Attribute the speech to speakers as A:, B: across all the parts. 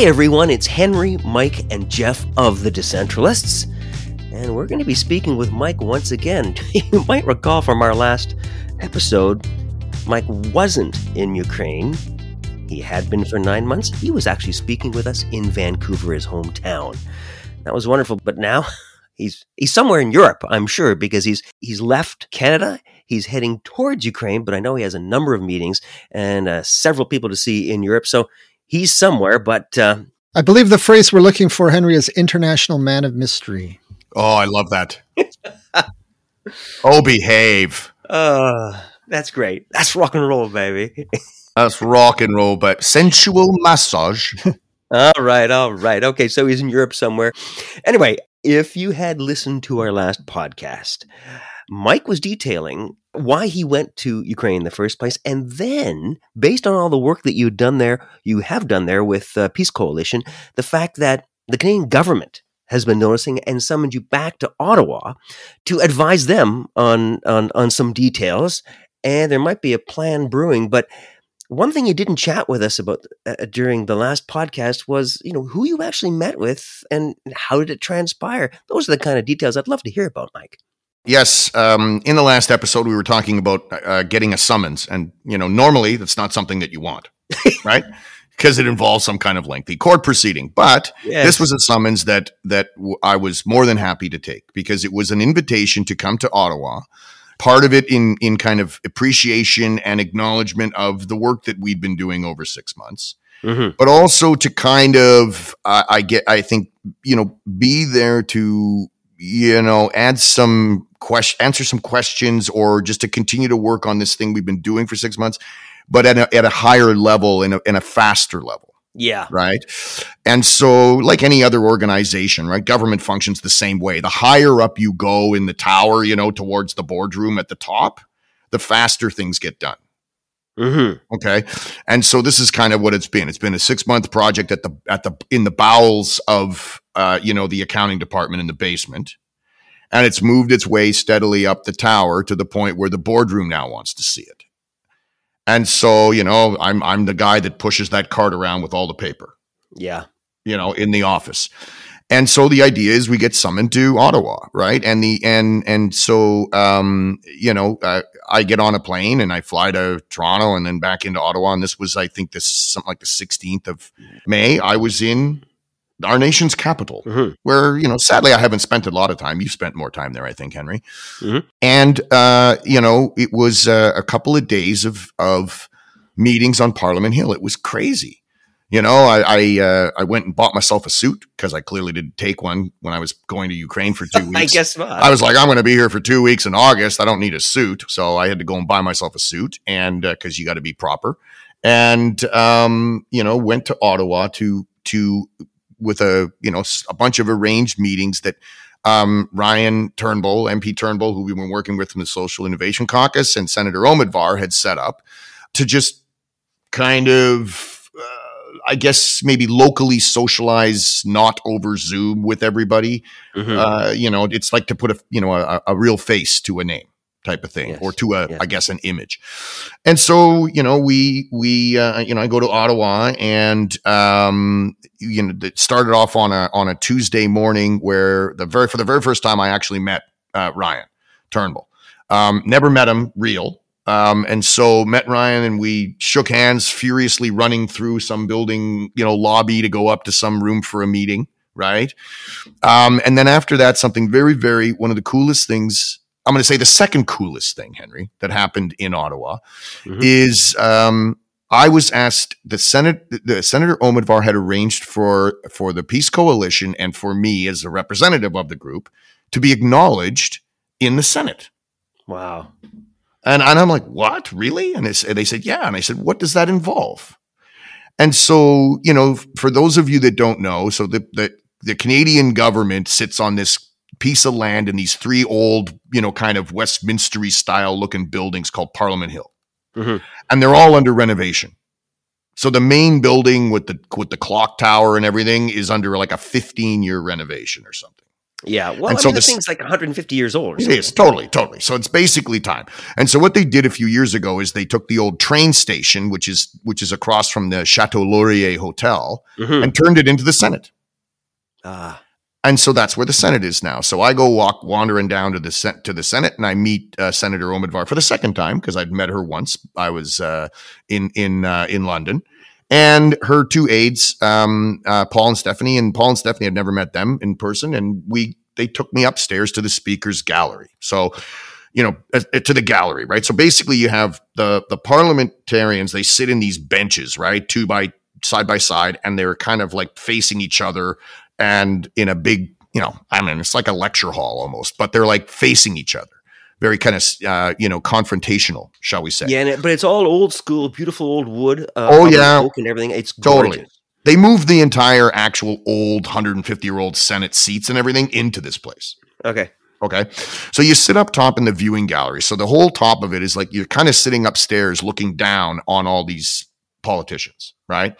A: Hey everyone, it's Henry, Mike, and Jeff of the Decentralists. And we're going to be speaking with Mike once again. you might recall from our last episode, Mike wasn't in Ukraine. He had been for nine months. He was actually speaking with us in Vancouver, his hometown. That was wonderful. But now he's he's somewhere in Europe, I'm sure, because he's he's left Canada. He's heading towards Ukraine, but I know he has a number of meetings and uh, several people to see in Europe. So he's somewhere, but uh,
B: I believe the phrase we're looking for, Henry, is international man of mystery.
C: Oh, I love that. oh, behave.
A: Uh, that's great. That's rock and roll, baby.
C: That's rock and roll, but sensual massage.
A: all right, all right. Okay, so he's in Europe somewhere. Anyway, if you had listened to our last podcast, Mike was detailing why he went to Ukraine in the first place, and then, based on all the work that you've done there, you have done there with uh, Peace Coalition, the fact that the Canadian government has been noticing and summoned you back to Ottawa to advise them on on on some details, and there might be a plan brewing, but. One thing you didn't chat with us about uh, during the last podcast was, you know, who you actually met with and how did it transpire. Those are the kind of details I'd love to hear about, Mike.
C: Yes, um, in the last episode, we were talking about uh, getting a summons, and you know, normally that's not something that you want, right? Because it involves some kind of lengthy court proceeding. But yes. this was a summons that that w- I was more than happy to take because it was an invitation to come to Ottawa. Part of it in in kind of appreciation and acknowledgement of the work that we'd been doing over six months. Mm-hmm. But also to kind of, uh, I get, I think, you know, be there to you know, add some question, answer some questions, or just to continue to work on this thing we've been doing for six months, but at a, at a higher level in a, in a faster level.
A: Yeah.
C: Right. And so, like any other organization, right, government functions the same way. The higher up you go in the tower, you know, towards the boardroom at the top, the faster things get done. Mm-hmm. Okay, and so this is kind of what it's been. It's been a six month project at the at the in the bowels of uh, you know the accounting department in the basement, and it's moved its way steadily up the tower to the point where the boardroom now wants to see it. And so you know, I'm I'm the guy that pushes that cart around with all the paper.
A: Yeah,
C: you know, in the office. And so the idea is we get summoned to Ottawa, right? And the and and so um, you know uh, I get on a plane and I fly to Toronto and then back into Ottawa. And this was I think this something like the 16th of May. I was in our nation's capital, mm-hmm. where you know sadly I haven't spent a lot of time. You've spent more time there, I think, Henry. Mm-hmm. And uh, you know it was uh, a couple of days of of meetings on Parliament Hill. It was crazy you know, I I, uh, I went and bought myself a suit because I clearly didn't take one when I was going to Ukraine for two weeks.
A: I guess not.
C: I was like, I'm going to be here for two weeks in August. I don't need a suit, so I had to go and buy myself a suit, and because uh, you got to be proper, and um, you know, went to Ottawa to to with a you know a bunch of arranged meetings that um, Ryan Turnbull, MP Turnbull, who we've been working with from the Social Innovation Caucus, and Senator Omidvar had set up to just kind of I guess maybe locally socialize, not over Zoom with everybody. Mm-hmm. Uh, you know, it's like to put a you know a, a real face to a name type of thing, yes. or to a yes. I guess an image. And so you know we we uh, you know I go to Ottawa and um, you know it started off on a on a Tuesday morning where the very for the very first time I actually met uh, Ryan Turnbull. Um, never met him real. Um, and so met Ryan and we shook hands, furiously running through some building, you know, lobby to go up to some room for a meeting, right? Um, and then after that, something very, very one of the coolest things. I'm going to say the second coolest thing, Henry, that happened in Ottawa mm-hmm. is um, I was asked the Senate, the Senator Omidvar had arranged for for the Peace Coalition and for me as a representative of the group to be acknowledged in the Senate.
A: Wow.
C: And, and I'm like, what? Really? And they, and they said, yeah. And I said, what does that involve? And so, you know, for those of you that don't know, so the, the, the Canadian government sits on this piece of land in these three old, you know, kind of Westminstery style looking buildings called Parliament Hill. Mm-hmm. And they're all under renovation. So the main building with the with the clock tower and everything is under like a 15 year renovation or something.
A: Yeah. Well,
C: And
A: I
C: so
A: mean,
C: this-
A: thing's like 150 years old. Or
C: It is totally, totally. So it's basically time. And so what they did a few years ago is they took the old train station, which is which is across from the Chateau Laurier Hotel,
A: Mhm.
C: and turned it into the Senate.
A: Ah,
C: And so that's where the Senate is now. So I go walk wandering down to the Sen- to the Senate, and I meet uh, Senator Omidvar for the second time because I'd met her once. I was uh, in in uh, in London, and her two aides, um, uh, Paul and Stephanie. And Paul and Stephanie had never met them in person, and we they took me upstairs to the speaker's gallery. So. You know, to the gallery, right? So basically, you have the the parliamentarians. They sit in these benches, right, two by side by side, and they're kind of like facing each other and in a big, you know, I mean, it's like a lecture hall almost, but they're like facing each other, very kind of, uh, you know, confrontational, shall we say?
A: yeah, and it, but it's all old school, beautiful old wood. Uh,
C: Oh, yeah.
A: oak and everything. It's
C: Totally. They moved the entire actual old 150 year old Senate seats and everything into this place.
A: Okay.
C: Okay. So you sit up top in the viewing gallery. So the whole top of it is like you're kind of sitting upstairs looking down on all these politicians, right?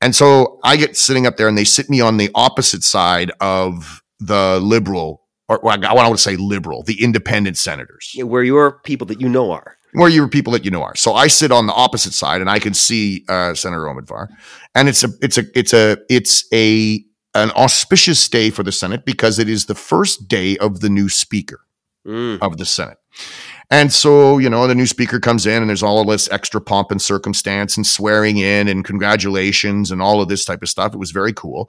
C: And so I get sitting up there and they sit me on the opposite side of the liberal, or well, I want to say liberal, the independent senators,
A: Yeah, where your people that you know are.
C: where your people that you know are. So I sit on the opposite side and I can see uh, Senator Omidvar. And it's a, it's a, it's a, it's a, an auspicious day for the Senate because it is the first day of the new speaker
A: Mm.
C: of the Senate. And so, you know, the new speaker comes in and there's all of this extra pomp and circumstance and swearing in and congratulations and all of this type of stuff. It was very cool.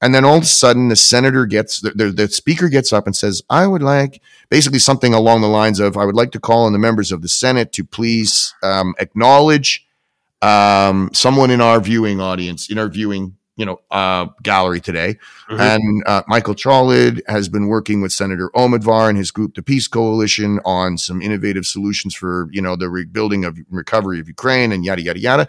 C: And then all of a sudden, the senator gets, the, the, the speaker gets up and says, I would like basically something along the lines of, I would like to call on the members of the Senate to please um, acknowledge um, someone in our viewing audience, in our viewing, you know, uh, gallery today.
A: Mhm.
C: And uh, Michael Cholid has been working with Senator Omidvar and his group, the Peace Coalition, on some innovative solutions for, you know, the rebuilding of recovery of Ukraine and yada, yada, yada.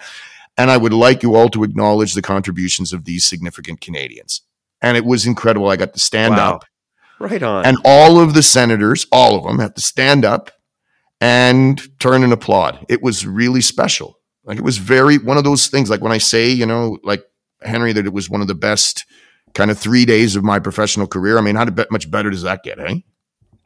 C: And I would like you all to acknowledge the contributions of these significant Canadians. And it was incredible. I got to stand
A: Wow.
C: up
A: Right on.
C: and all of the senators, all of them, had to stand up and turn and applaud. It was really special. Like it was very one of those things. Like when I say, you know, like Henry, that it was one of the best kind of three days of my professional career. I mean, how much better does that get, eh?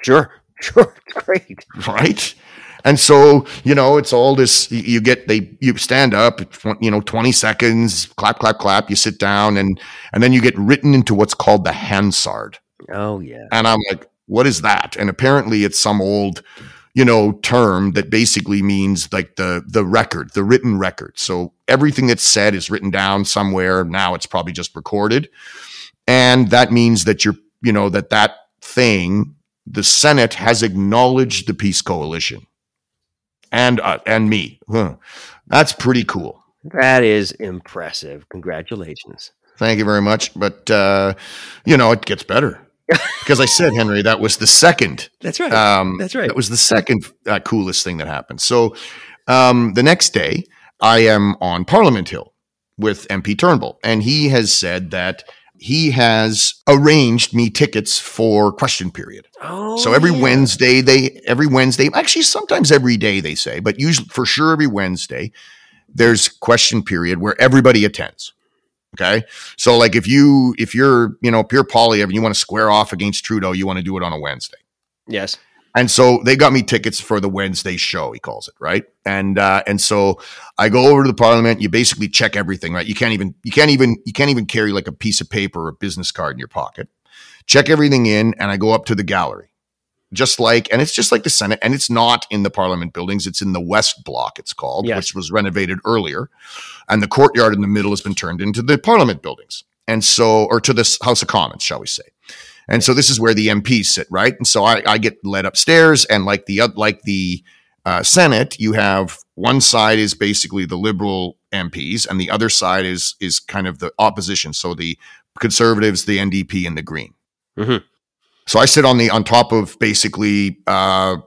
A: sure. Sure. Great.
C: Right. And so, you know, it's all this you- you get they you stand up, you know, 20 seconds, clap, clap, clap, you sit down and and then you get written into what's called the Hansard.
A: Oh, yeah.
C: And I'm like, what is that? And apparently it's some old, you know, term that basically means like the the record, the written record. So everything that's said is written down somewhere. Now it's probably just recorded. And that means that you're, you know, that that thing, the Senate has acknowledged the peace coalition and uh, and me. Huh. That's pretty cool.
A: That is impressive. Congratulations.
C: Thank you very much. But uh, you know, it gets better. Because I said, Henry, that was the second
A: That's right.
C: um,
A: That's right.
C: That was the second uh, coolest thing that happened. So um, the next day, I am on Parliament Hill with MP Turnbull, and he has said that he has arranged me tickets for question period.
A: oh,
C: so every
A: yeah.
C: Wednesday, they every Wednesday, actually sometimes every day they say, but usually for sure every Wednesday, there's question period where everybody attends. Okay. So like if you if you're, you know, Pierre Poilievre and you want to square off against Trudeau, you want to do it on a Wednesday.
A: Yes.
C: And so they got me tickets for the Wednesday show, he calls it, right? And uh, and so I go over to the parliament. You basically check everything, right? You can't even you can't even you can't even carry like a piece of paper or a business card in your pocket. Check everything in, and I go up to the gallery, just like, and it's just like the Senate, and it's not in the Parliament buildings. It's in the West Block. It's called,
A: Yes.
C: which was renovated earlier, and the courtyard in the middle has been turned into the Parliament buildings, and so or to this House of Commons, shall we say? And so this is where the MPs sit, right? And so I, I get led upstairs, and like the like the uh, Senate, you have one side is basically the liberal MPs, and the other side is is kind of the opposition. So the conservatives, the NDP, and the Green.
A: Mhm.
C: So I sit on the on top of basically uh,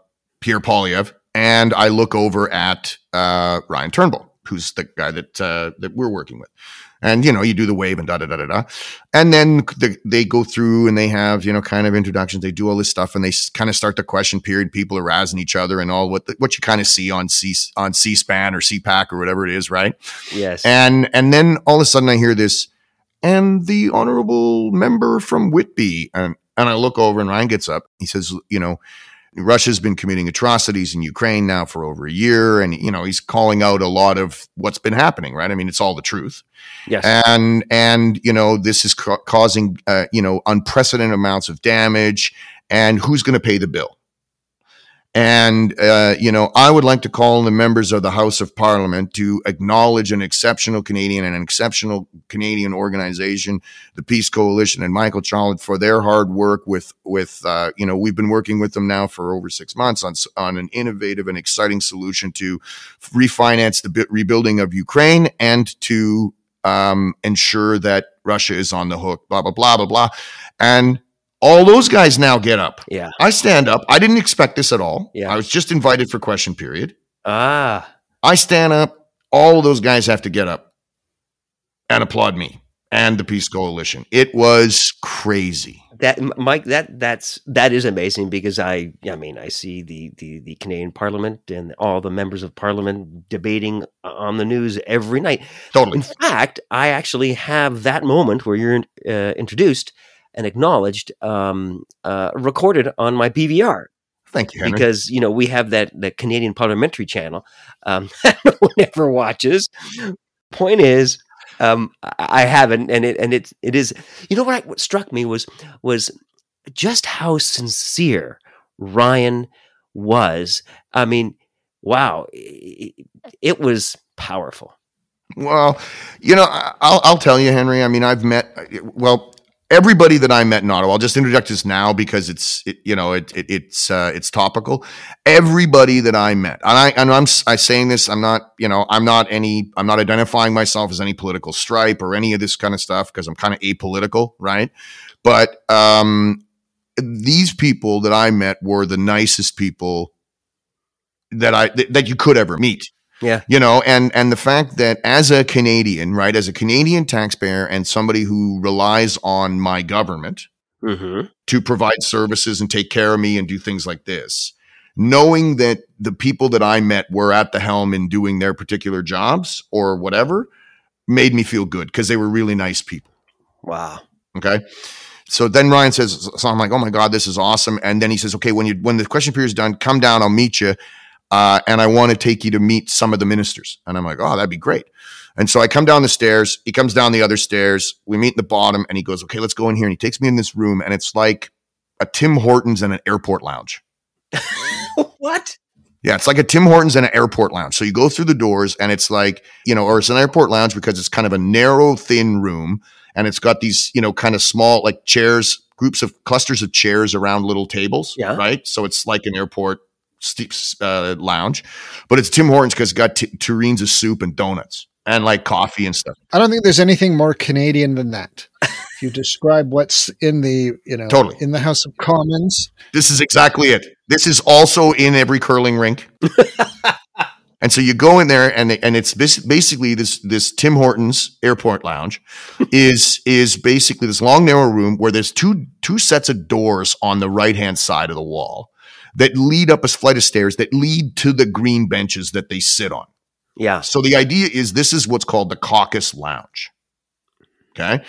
C: Pierre Poilievre, and I look over at uh, Ryan Turnbull, who's the guy that uh, that we're working with. And you know, you do the wave and da da da da da, and then the, they go through and they have you know kind of introductions. They do all this stuff, and they kind of start the question period. People are razzing each other and all what the, what you kind of see on C on C-SPAN or CPAC or whatever it is, right?
A: Yes.
C: And and then all of a sudden I hear this, and the honorable member from Whitby, and And I look over and Ryan gets up. He says, you know, Russia's been committing atrocities in Ukraine now for over a year. And, you know, he's calling out a lot of what's been happening, right? I mean, it's all the truth.
A: Yes.
C: And, and, you know, this is ca- causing, uh, you know, unprecedented amounts of damage. And who's going to pay the bill? And, uh, you know, I would like to call on the members of the House of Parliament to acknowledge an exceptional Canadian and an exceptional Canadian organization, the Peace Coalition, and Michael Charlotte for their hard work with, with, uh, you know, we've been working with them now for over six months on, on an innovative and exciting solution to refinance the rebuilding of Ukraine and to, um, ensure that Russia is on the hook, blah, blah, blah, blah, blah. And all those guys now get up.
A: yeah.
C: I stand up. I didn't expect this at all.
A: Yeah.
C: I was just invited for question period.
A: Ah.
C: I stand up. All of those guys have to get up and applaud me and the Peace Coalition. It was crazy.
A: That Mike, that that's that is amazing because I, I mean, I see the the the Canadian Parliament and all the members of Parliament debating on the news every night.
C: Totally.
A: In fact, I actually have that moment where you're uh, introduced and acknowledged, um, uh, recorded on my PVR
C: Thank you, Henry.
A: because you know we have that the Canadian Parliamentary Channel. Um, no one ever watches. Point is, um, I I haven't, and it and it it is. You know what, I, what struck me was was just how sincere Ryan was. I mean, wow, it, it was powerful.
C: Well, you know, I'll, I'll tell you, Henry. I mean, I've met, well, everybody that I met in Ottawa. I'll just introduce this now because it's, it, you know, it, it, it's, uh, it's topical. Everybody that I met, and I, and I'm, I saying this, I'm not, you know, I'm not any, I'm not identifying myself as any political stripe or any of this kind of stuff because I'm kind of apolitical, right? But, um, these people that I met were the nicest people that I, that, that you could ever meet
A: Yeah,
C: you know and and the fact that as a canadian right as a canadian taxpayer and somebody who relies on my government
A: mm-hmm.
C: to provide services and take care of me and do things like this knowing that the people that i met were at the helm in doing their particular jobs or whatever made me feel good because they were really nice people
A: wow.
C: Okay. So then Ryan says, so I'm like, oh my God, this is awesome. And then he says, okay, when you when the question period is done, come down, I'll meet you. Uh, and I want to take you to meet some of the ministers. And I'm like, oh, that'd be great. And so I come down the stairs. He comes down the other stairs. We meet in the bottom and he goes, okay, let's go in here. And he takes me in this room and it's like a Tim Hortons and an airport lounge.
A: what?
C: Yeah, it's like a Tim Hortons and an airport lounge. So you go through the doors and it's like, you know, or it's an airport lounge because it's kind of a narrow, thin room and it's got these, you know, kind of small like chairs, groups of clusters of chairs around little tables.
A: Yeah.
C: Right. So it's like an airport steep, uh, lounge, but it's Tim Hortons because it's got t- tureens of soup and donuts and like coffee and stuff.
B: I don't think there's anything more Canadian than that. If you describe what's in the, you know,
C: Totally.
B: in the House of Commons,
C: This is exactly it. This is also in every curling rink. and so you go in there and and it's basically this this Tim Hortons airport lounge is is basically this long narrow room where there's two two sets of doors on the right-hand side of the wall that lead up a flight of stairs that lead to the green benches that they sit on.
A: Yeah.
C: So the idea is this is what's called the caucus lounge. Okay.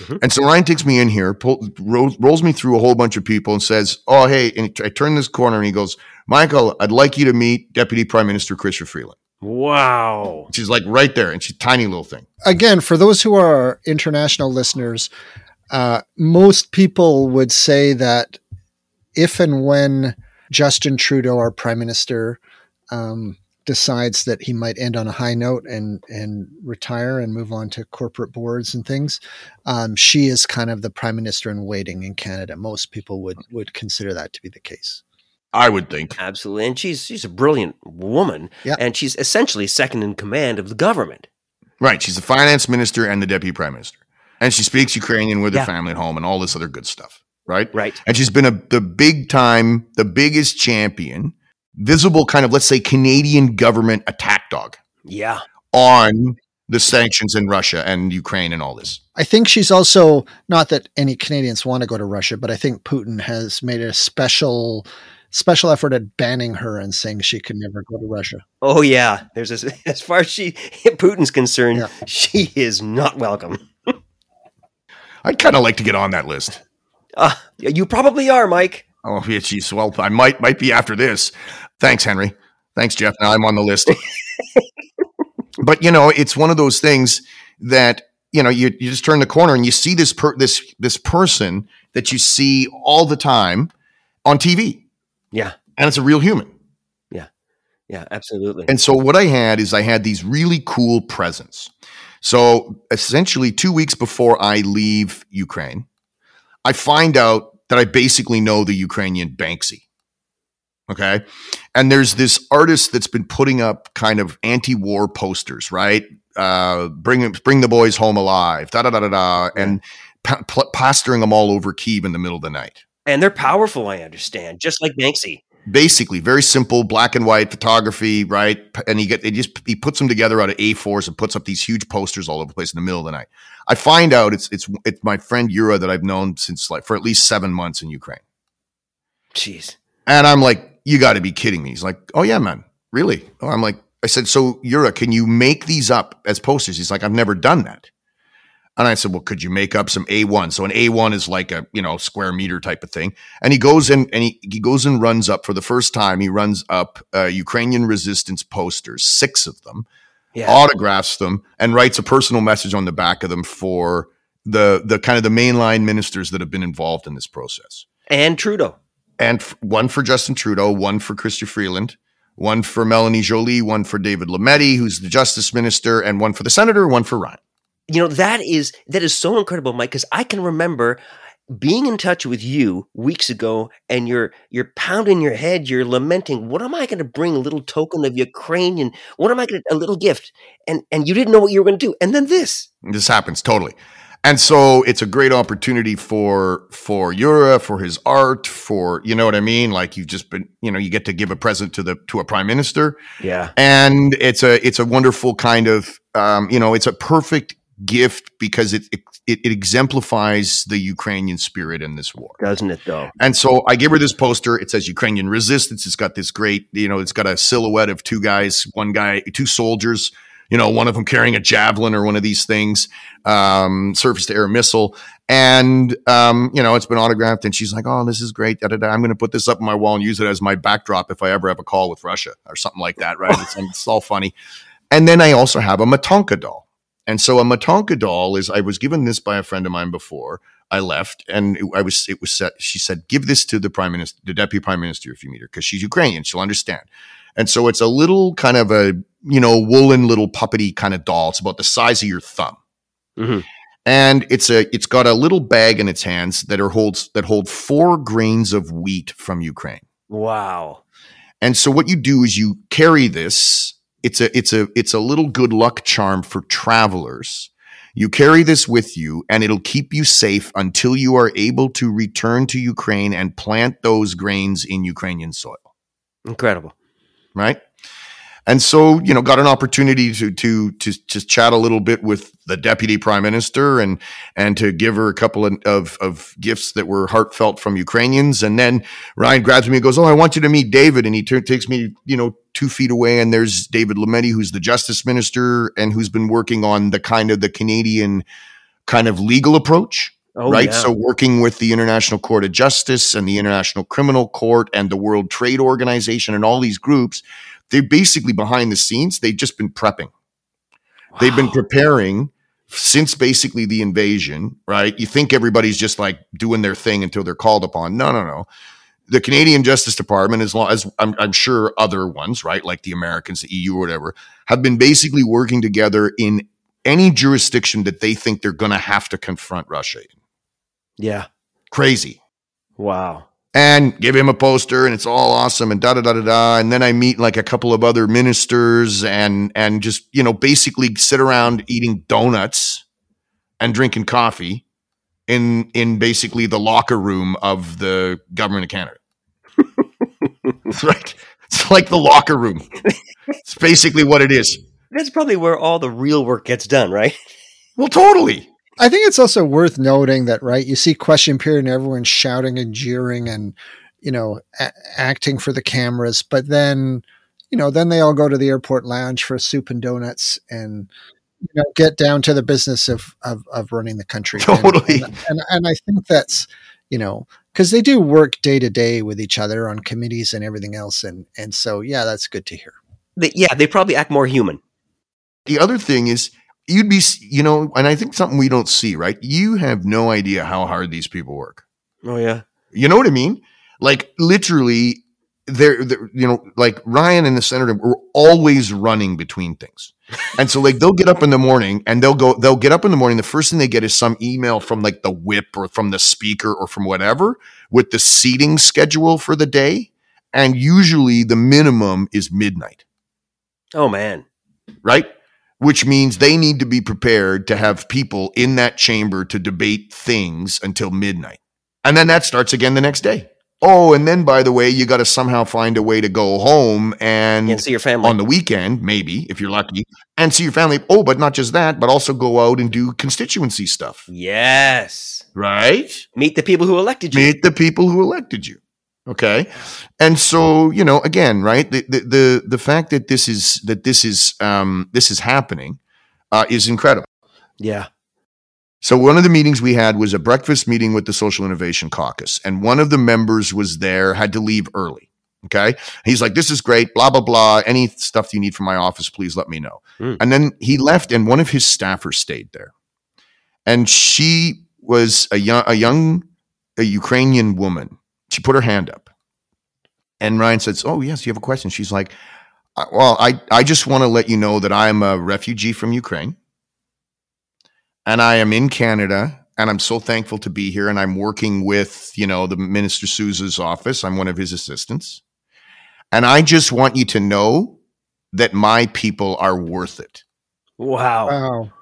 A: Mhm.
C: And so Ryan takes me in here, pull, rolls, rolls me through a whole bunch of people and says, Oh, hey, and I turn this corner and he goes, Michael, I'd like you to meet Deputy Prime Minister Chrystia Freeland.
A: Wow.
C: She's like right there and she's a tiny little thing.
B: again, for those who are international listeners, uh, most people would say that if and when Justin Trudeau, our prime minister, um, decides that he might end on a high note and and retire and move on to corporate boards and things, um, she is kind of the prime minister in waiting in Canada. Most people would would consider that to be the case.
C: I would think.
A: Absolutely. And she's she's a brilliant woman.
B: Yeah.
A: And she's essentially second in command of the government.
C: Right. She's the finance minister and the deputy prime minister. And she speaks Ukrainian with
A: Yeah.
C: her family at home and all this other good stuff. Right.
A: Right.
C: And she's been a the big time, the biggest champion, visible kind of, let's say, Canadian government attack dog
A: Yeah.
C: on the sanctions in Russia and Ukraine and all this.
B: I think she's also not that any Canadians want to go to Russia, but I think Putin has made a special special effort at banning her and saying she can never go to Russia.
A: Oh yeah. There's a, as far as she Putin's concerned,
B: Yeah.
A: she is not welcome.
C: I'd kind of like to get on that list.
A: Uh, you probably are, Mike.
C: Oh, yeah, geez. Well, I might might be after this. Thanks, Henry. Thanks, Jeff. Now I'm on the list. but you know, it's one of those things that you know you, you just turn the corner and you see this per, this this person that you see all the time on TV,
A: Yeah,
C: and it's a real human.
A: yeah, yeah, absolutely.
C: And so what I had is I had these really cool presents. So essentially, two weeks before I leave Ukraine, I find out that I basically know the Ukrainian Banksy. Okay. And there's this artist that's been putting up kind of anti-war posters, right? Uh, bring bring the boys home alive, da da da da da, and pa- pl- plastering them all over Kiev in the middle of the night.
A: and they're powerful, I understand, just like Banksy.
C: Basically, very simple black and white photography, right? And he get he just he puts them together out of A4s and puts up these huge posters all over the place in the middle of the night. I find out it's it's it's my friend Yura that I've known since like for at least seven months in Ukraine.
A: Jeez.
C: And I'm like, you got to be kidding me. He's like, oh yeah, man, really? Oh, I'm like, I said, so Yura, can you make these up as posters? He's like, I've never done that. And I said, well, could you make up some A1? So an A1 is like a, you know, square meter type of thing. And he goes in and he, he goes and runs up for the first time. He runs up uh, Ukrainian resistance posters, six of them,
A: Yeah.
C: autographs them and writes a personal message on the back of them for the, the kind of the mainline ministers that have been involved in this process
A: and Trudeau.
C: and f- one for Justin Trudeau, one for Chrystia Freeland, one for Melanie Joly, one for David Lametti, who's the justice minister, and one for the senator, one for Ryan.
A: You know that is that is so incredible, Mike. Because I can remember being in touch with you weeks ago, and you're you're pounding your head, you're lamenting. What am I going to bring? A little token of Ukrainian. What am I going to? A little gift, and and you didn't know what you were going to do, and then this.
C: This happens totally. And so it's a great opportunity for for Yura, for his art, for you know what I mean? Like you've just been, you know, you get to give a present to the to a prime minister.
A: Yeah.
C: and it's a it's a wonderful kind of um, you know it's a perfect gift because it, it it exemplifies the Ukrainian spirit in this war.
A: Doesn't it though?
C: And so I gave her this poster. It says Ukrainian resistance. It's got this great, you know, it's got a silhouette of two guys, one guy, two soldiers, you know, one of them carrying a javelin or one of these things, um, surface to air missile. And, um, you know, it's been autographed. And she's like, oh, this is great. Da, da, da. I'm going to put this up on my wall and use it as my backdrop if I ever have a call with Russia or something like that. Right. It's, it's all funny. And then I also have a Motanka doll. And so a Motanka doll is, I was given this by a friend of mine before I left, and it, I was, it was set. She said, "Give this to the prime minister, the deputy prime minister, if you meet her, because she's Ukrainian. She'll understand." And so it's a little kind of a, you know, woolen little puppety kind of doll. It's about the size of your thumb,
A: Mhm.
C: and it's a, it's got a little bag in its hands that are holds that hold four grains of wheat from Ukraine.
A: Wow.
C: And so what you do is you carry this. It's a it's a it's a little good luck charm for travelers. You carry this with you and it'll keep you safe until you are able to return to Ukraine and plant those grains in Ukrainian soil,
A: Incredible.
C: right? And so, you know, got an opportunity to to to just chat a little bit with the deputy prime minister and and to give her a couple of, of, of gifts that were heartfelt from Ukrainians. And then Ryan grabs me and goes, "Oh, I want you to meet David." And he tur- takes me, you know, two feet away, and there's David Lametti, who's the justice minister and who's been working on the kind of the Canadian kind of legal approach
A: Oh,
C: right?
A: yeah.
C: So working with the International Court of Justice and the International Criminal Court and the World Trade Organization and all these groups, they basically behind the scenes, they've just been prepping. They've been preparing since basically the invasion, right? You think everybody's just like doing their thing until they're called upon. No, no, no. The Canadian Justice Department, as long as I'm, I'm sure other ones, right, like the Americans, the EU, or whatever, have been basically working together in any jurisdiction that they think they're going to have to confront Russia in
A: Yeah.
C: crazy
A: Wow.
C: And give him a poster and it's all awesome and da da da da da and then i meet like a couple of other ministers and and just you know basically sit around eating donuts and drinking coffee in in basically the locker room of the government of canada. It's right it's like the locker room. It's basically what it is.
A: That's probably where all the real work gets done, right?
C: well totally
B: I think it's also worth noting that, right? You see question period and everyone's shouting and jeering and, you know, a- acting for the cameras, but then, you know, then they all go to the airport lounge for soup and donuts and, you know, get down to the business of, of, of running the country. And-
C: Totally.
B: And, and, and I think that's, you know, because they do work day to day with each other on committees and everything else. And, and so, yeah, that's good to hear.
A: They, yeah, they probably act more human.
C: The other thing is, you'd be, you know, and I think something we don't see, right? You have no idea how hard these people work.
A: Oh, yeah.
C: You know what I mean? Like literally, they're, they're, you know, like Ryan and the senator were always running between things. And so like they'll get up in the morning and they'll go, they'll get up in the morning. The first thing they get is some email from like the whip or from the speaker or from whatever with the seating schedule for the day. And usually the minimum is midnight.
A: Oh, man.
C: Right. Which means they need to be prepared to have people in that chamber to debate things until midnight. And then that starts again the next day. Oh, and then by the way, you got to somehow find a way to go home and,
A: And see your family.
C: on the weekend, maybe if you're lucky, and see your family. Oh, but not just that, but also go out and do constituency stuff,
A: yes.
C: right?
A: Meet the people who elected you.
C: Meet the people who elected you. Okay, and so you know, again, right? The the the, the fact that this is that this is um, this is happening uh, is incredible.
A: Yeah.
C: So one of the meetings we had was a breakfast meeting with the Social Innovation Caucus, and one of the members was there, had to leave early. Okay. He's like, this is great, blah, blah, blah. Any stuff you need from my office, please let me know.
A: Mm.
C: And then he left, and one of his staffers stayed there. And she was a young, a young, a Ukrainian woman. She put her hand up. And Ryan says, Oh, yes, you have a question. She's like, "Uh, Well, I, I just want to let you know that I am a refugee from Ukraine and I am in Canada and I'm so thankful to be here and I'm working with, you know, the Minister Souza's office. I'm one of his assistants. And I just want you to know that my people are worth it.
A: Wow.
B: Wow.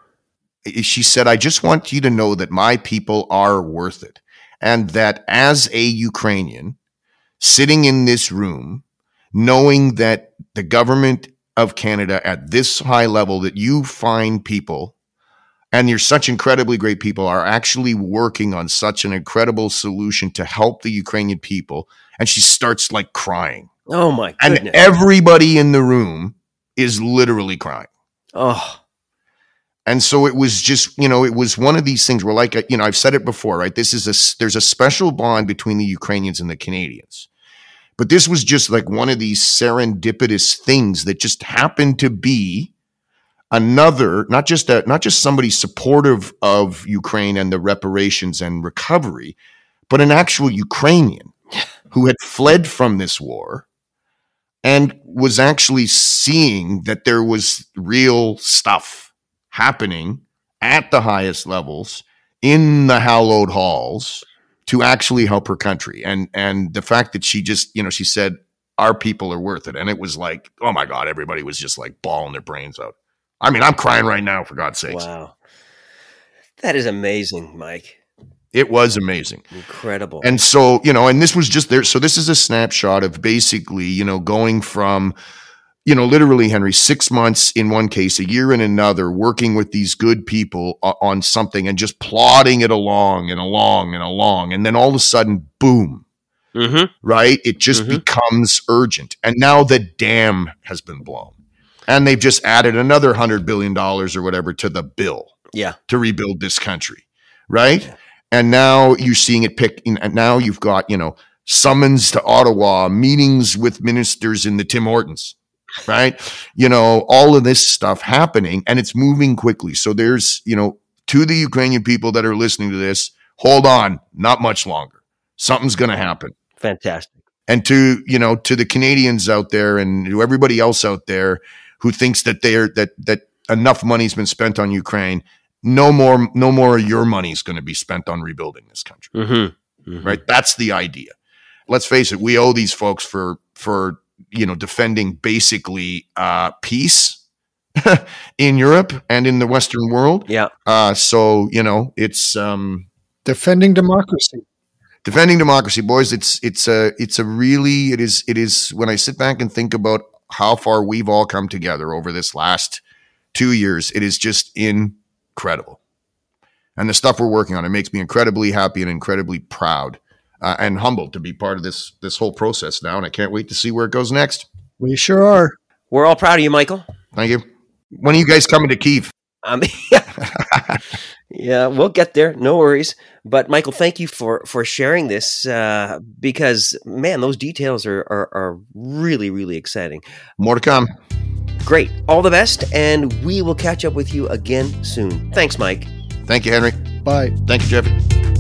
C: She said, I just want you to know that my people are worth it. And that as a Ukrainian sitting in this room, knowing that the government of Canada at this high level, that you find people and you're such incredibly great people are actually working on such an incredible solution to help the Ukrainian people. And she starts like crying.
A: Oh, my
C: And everybody in the room is literally crying.
A: oh,
C: And so it was just, you know, it was one of these things where, like, uh, you know, I've said it before, right? This is a, there's a special bond between the Ukrainians and the Canadians. But this was just like one of these serendipitous things that just happened to be another, not just a, not just somebody supportive of Ukraine and the reparations and recovery, but an actual Ukrainian who had fled from this war and was actually seeing that there was real stuff happening at the highest levels in the hallowed halls to actually help her country. And and the fact that she just, you know, she said, our people are worth it. And it was like, oh my God, everybody was just like bawling their brains out. I mean, I'm crying right now, for God's sakes.
A: wow. That is amazing, Mike.
C: It was amazing.
A: Incredible.
C: And so, you know, and this was just there. So this is a snapshot of basically, you know, going from, you know, literally, Henry, six months in one case, a year in another, working with these good people on something and just plodding it along and along and along. And then all of a sudden, boom,
A: mm-hmm.
C: right? It just
A: Mhm.
C: becomes urgent. And now the dam has been blown. And they've just added another $100 billion or whatever to the bill
A: Yeah.
C: to rebuild this country, right? And now you're seeing it pick. And now you've got you know summons to Ottawa, meetings with ministers in the Tim Hortons, right? You know all of this stuff happening, and it's moving quickly. So there's you know to the Ukrainian people that are listening to this, hold on, not much longer. Something's going to happen
A: Fantastic.
C: and to you know to the Canadians out there and to everybody else out there who thinks that they're that that enough money's been spent on Ukraine, no more no more of your money is going to be spent on rebuilding this country.
A: Mm-hmm.
C: Right? That's the idea. Let's face it, we owe these folks for for you know defending basically uh, peace in Europe and in the Western world.
A: Yeah.
C: Uh, so you know it's um,
B: Defending democracy.
C: defending democracy boys it's it's a it's a really it is it is when i sit back and think about how far we've all come together over this last two years it is just incredible and the stuff we're working on it makes me incredibly happy and incredibly proud uh, and humbled to be part of this this whole process now and i can't wait to see where it goes next
B: We sure are.
A: We're all proud of you, Michael.
C: thank you when are you guys coming to kiev
A: I mean, yeah. yeah, we'll get there. No worries. But Michael, thank you for for sharing this uh, because man, those details are, are are really really exciting.
C: More to come.
A: Great. All the best, and we will catch up with you again soon. Thanks, Mike.
C: Thank you, Henry.
B: Bye.
C: Thank you, Jeffy.